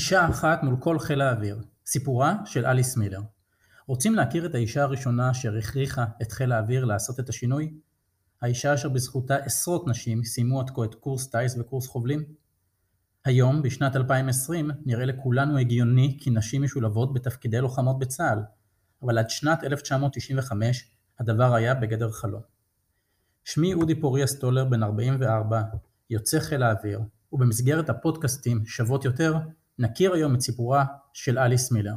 אישה אחת מול כל חיל האוויר, סיפורה של אליס מילר. רוצים להכיר את האישה הראשונה אשר הכריחה את חיל האוויר לעשות את השינוי? האישה אשר בזכותה עשרות נשים סיימו עד כה את קורס טיס וקורס חובלים? היום, בשנת 2020, נראה לכולנו הגיוני כי נשים משולבות בתפקידי לוחמות בצה"ל, אבל עד שנת 1995 הדבר היה בגדר חלום. שמי אודי פוריה סטולר, בן 44, יוצא חיל האוויר, ובמסגרת הפודקאסטים שוות יותר, נכיר היום את סיפורה של אליס מילר.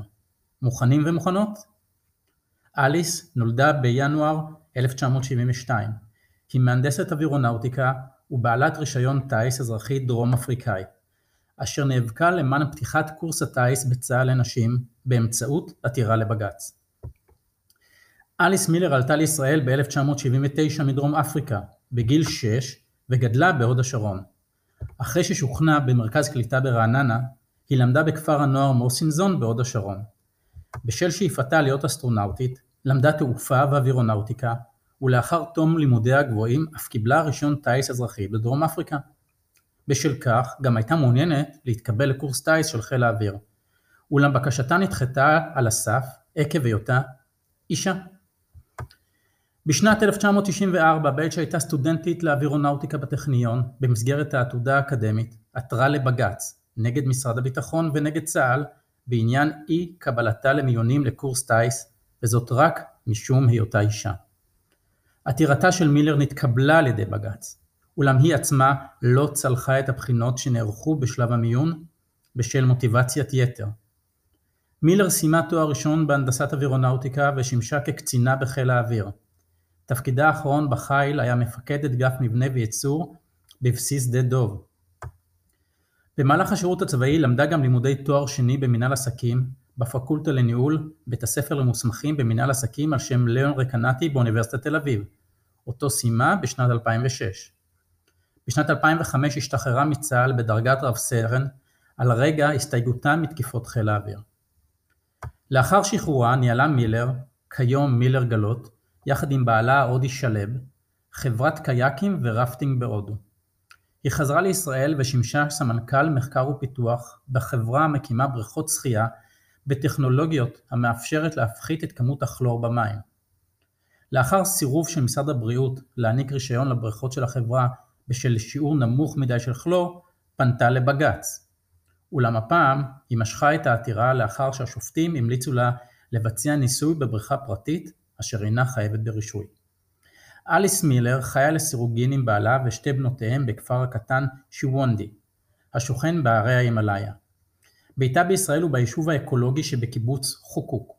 מוכנים ומוכנות? אליס נולדה בינואר 1972. היא מהנדסת אווירונאוטיקה ובעלת רישיון טיס אזרחי דרום אפריקאי, אשר נאבקה למען פתיחת קורס הטיס בצה"ל לנשים באמצעות עתירה לבג"ץ. אליס מילר עלתה לישראל ב-1979 מדרום אפריקה, בגיל 6, וגדלה בהוד השרון. אחרי ששוכנה במרכז קליטה ברעננה, היא למדה בכפר הנוער מוסינזון בהוד השרון. בשל שאיפתה להיות אסטרונאוטית, למדה תעופה ואווירונאוטיקה, ולאחר תום לימודיה הגבוהים אף קיבלה רישיון טיס אזרחי בדרום אפריקה. בשל כך גם הייתה מעוניינת להתקבל לקורס טיס של חיל האוויר, אולם בקשתה נדחתה על הסף עקב היותה אישה. בשנת 1994, בעת שהייתה סטודנטית לאווירונאוטיקה בטכניון, במסגרת העתודה האקדמית, עתרה לבג"ץ נגד משרד הביטחון ונגד צה"ל בעניין אי קבלתה למיונים לקורס טיס, וזאת רק משום היותה אישה. עתירתה של מילר נתקבלה על ידי בג"ץ, אולם היא עצמה לא צלחה את הבחינות שנערכו בשלב המיון בשל מוטיבציית יתר. מילר סיימה תואר ראשון בהנדסת אווירונאוטיקה ושימשה כקצינה בחיל האוויר. תפקידה האחרון בחיל היה מפקד אגף מבנה וייצור בבסיס שדה דב. במהלך השירות הצבאי למדה גם לימודי תואר שני במנהל עסקים בפקולטה לניהול בית הספר למוסמכים במנהל עסקים על שם ליאון רקנטי באוניברסיטת תל אביב, אותו סיימה בשנת 2006. בשנת 2005 השתחררה מצה"ל בדרגת רב סרן על רקע הסתייגותה מתקיפות חיל האוויר. לאחר שחרורה ניהלה מילר, כיום מילר גלות, יחד עם בעלה ההודי שלב, חברת קיאקים ורפטינג בהודו. היא חזרה לישראל ושימשה סמנכ"ל מחקר ופיתוח בחברה המקימה בריכות שחייה בטכנולוגיות המאפשרת להפחית את כמות הכלור במים. לאחר סירוב של משרד הבריאות להעניק רישיון לבריכות של החברה בשל שיעור נמוך מדי של כלור, פנתה לבג"ץ. אולם הפעם היא משכה את העתירה לאחר שהשופטים המליצו לה לבצע ניסוי בבריכה פרטית אשר אינה חייבת ברישוי. אליס מילר חיה לסירוגין עם בעלה ושתי בנותיהם בכפר הקטן שוונדי, השוכן בהרי ההימאליה. ביתה בישראל הוא ביישוב האקולוגי שבקיבוץ חוקוק,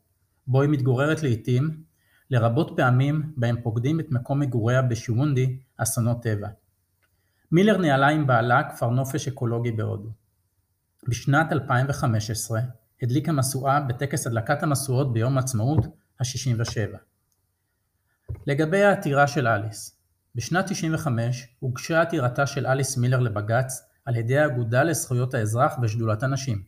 בו היא מתגוררת לעיתים, לרבות פעמים בהם פוקדים את מקום מגוריה בשוונדי אסונות טבע. מילר ניהלה עם בעלה כפר נופש אקולוגי בהודו. בשנת 2015 הדליקה משואה בטקס הדלקת המשואות ביום העצמאות ה-67. לגבי העתירה של אליס בשנת 95 הוגשה עתירתה של אליס מילר לבג"ץ על ידי האגודה לזכויות האזרח ושדולת הנשים.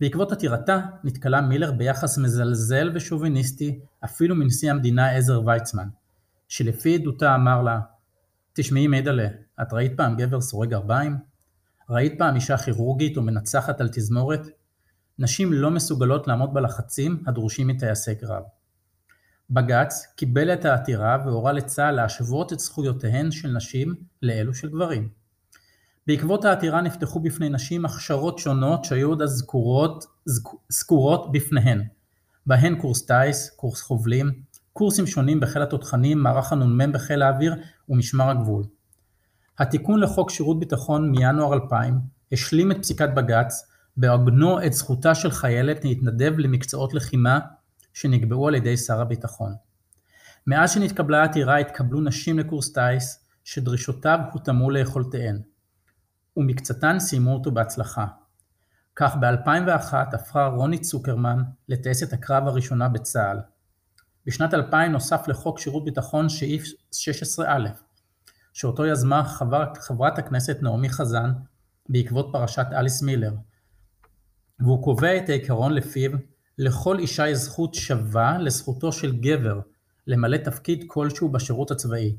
בעקבות עתירתה נתקלה מילר ביחס מזלזל ושוביניסטי אפילו מנשיא המדינה עזר ויצמן, שלפי עדותה אמר לה תשמעי מיידלה, את ראית פעם גבר סורג גרביים? ראית פעם אישה כירורגית או מנצחת על תזמורת? נשים לא מסוגלות לעמוד בלחצים הדרושים מטייסי קרב. בג"ץ קיבל את העתירה והורה לצה"ל להשוות את זכויותיהן של נשים לאלו של גברים. בעקבות העתירה נפתחו בפני נשים הכשרות שונות שהיו עוד אז זכורות בפניהן, בהן קורס טיס, קורס חובלים, קורסים שונים בחיל התותחנים, מערך הנ"מ בחיל האוויר ומשמר הגבול. התיקון לחוק שירות ביטחון מינואר 2000 השלים את פסיקת בג"ץ בעגנו את זכותה של חיילת להתנדב למקצועות לחימה שנקבעו על ידי שר הביטחון. מאז שנתקבלה העתירה התקבלו נשים לקורס טיס שדרישותיו הותאמו ליכולותיהן, ומקצתן סיימו אותו בהצלחה. כך ב-2001 הפכה רוני צוקרמן לטייסת הקרב הראשונה בצה"ל. בשנת 2000 נוסף לחוק שירות ביטחון סעיף 16א, שאותו יזמה חברת הכנסת נעמי חזן בעקבות פרשת אליס מילר, והוא קובע את העיקרון לפיו לכל אישה יש זכות שווה לזכותו של גבר למלא תפקיד כלשהו בשירות הצבאי,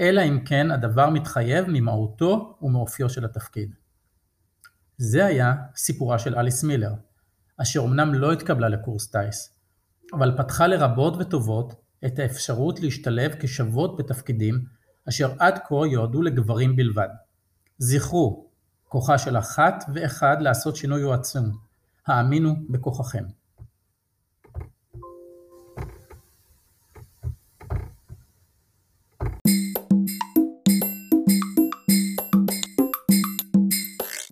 אלא אם כן הדבר מתחייב ממהותו ומאופיו של התפקיד. זה היה סיפורה של אליס מילר, אשר אמנם לא התקבלה לקורס טיס, אבל פתחה לרבות וטובות את האפשרות להשתלב כשוות בתפקידים אשר עד כה יועדו לגברים בלבד. זכרו, כוחה של אחת ואחד לעשות שינוי הוא עצום. האמינו בכוחכם.